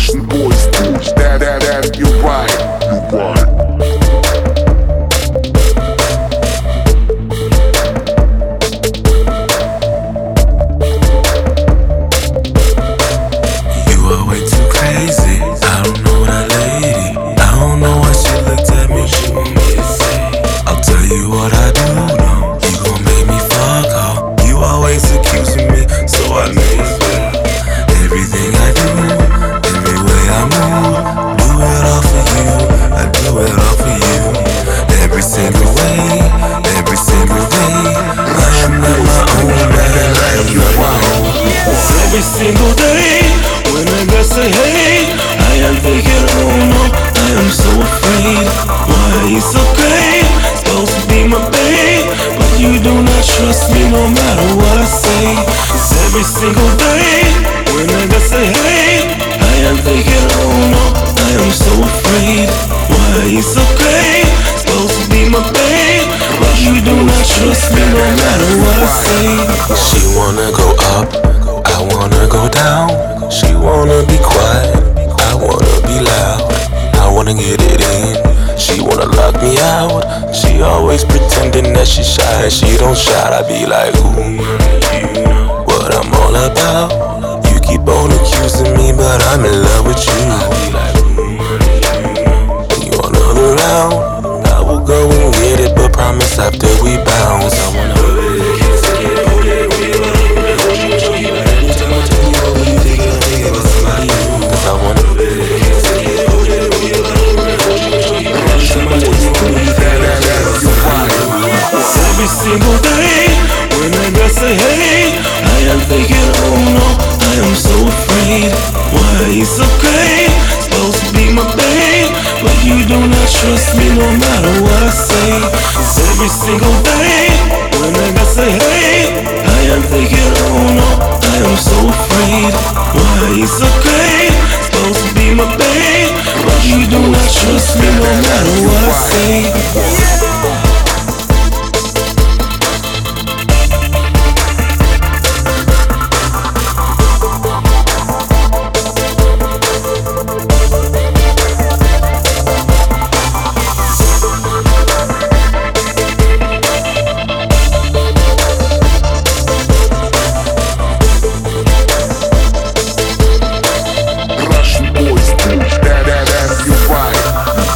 Russian boys, boys. That, that, that, you're right. You're right. Day, when I get say hey, I am thinking, oh no, I am so afraid. Why it's okay, supposed to be my babe, but you do not trust me no matter what I say. It's every single day, when I get say hey, I am thinking, oh no, I am so afraid. Why it's okay, supposed to be my babe, but you do not trust me no matter what I say. She wanna that she shy. and She don't shout. I be like, ooh, what I'm all about. You keep on accusing me, but I'm in love with you. I be like, you want another round? I will go and get it, but promise after we when I say hey, I am thinking, oh no, I am so afraid. Why it's okay, supposed to be my babe, but you do not trust me no matter what I say. It's every single day, when I get say hey, I am thinking, oh no, I am so afraid. Why it's okay, supposed to be my babe, but you do not trust me no matter what I say.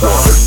Records.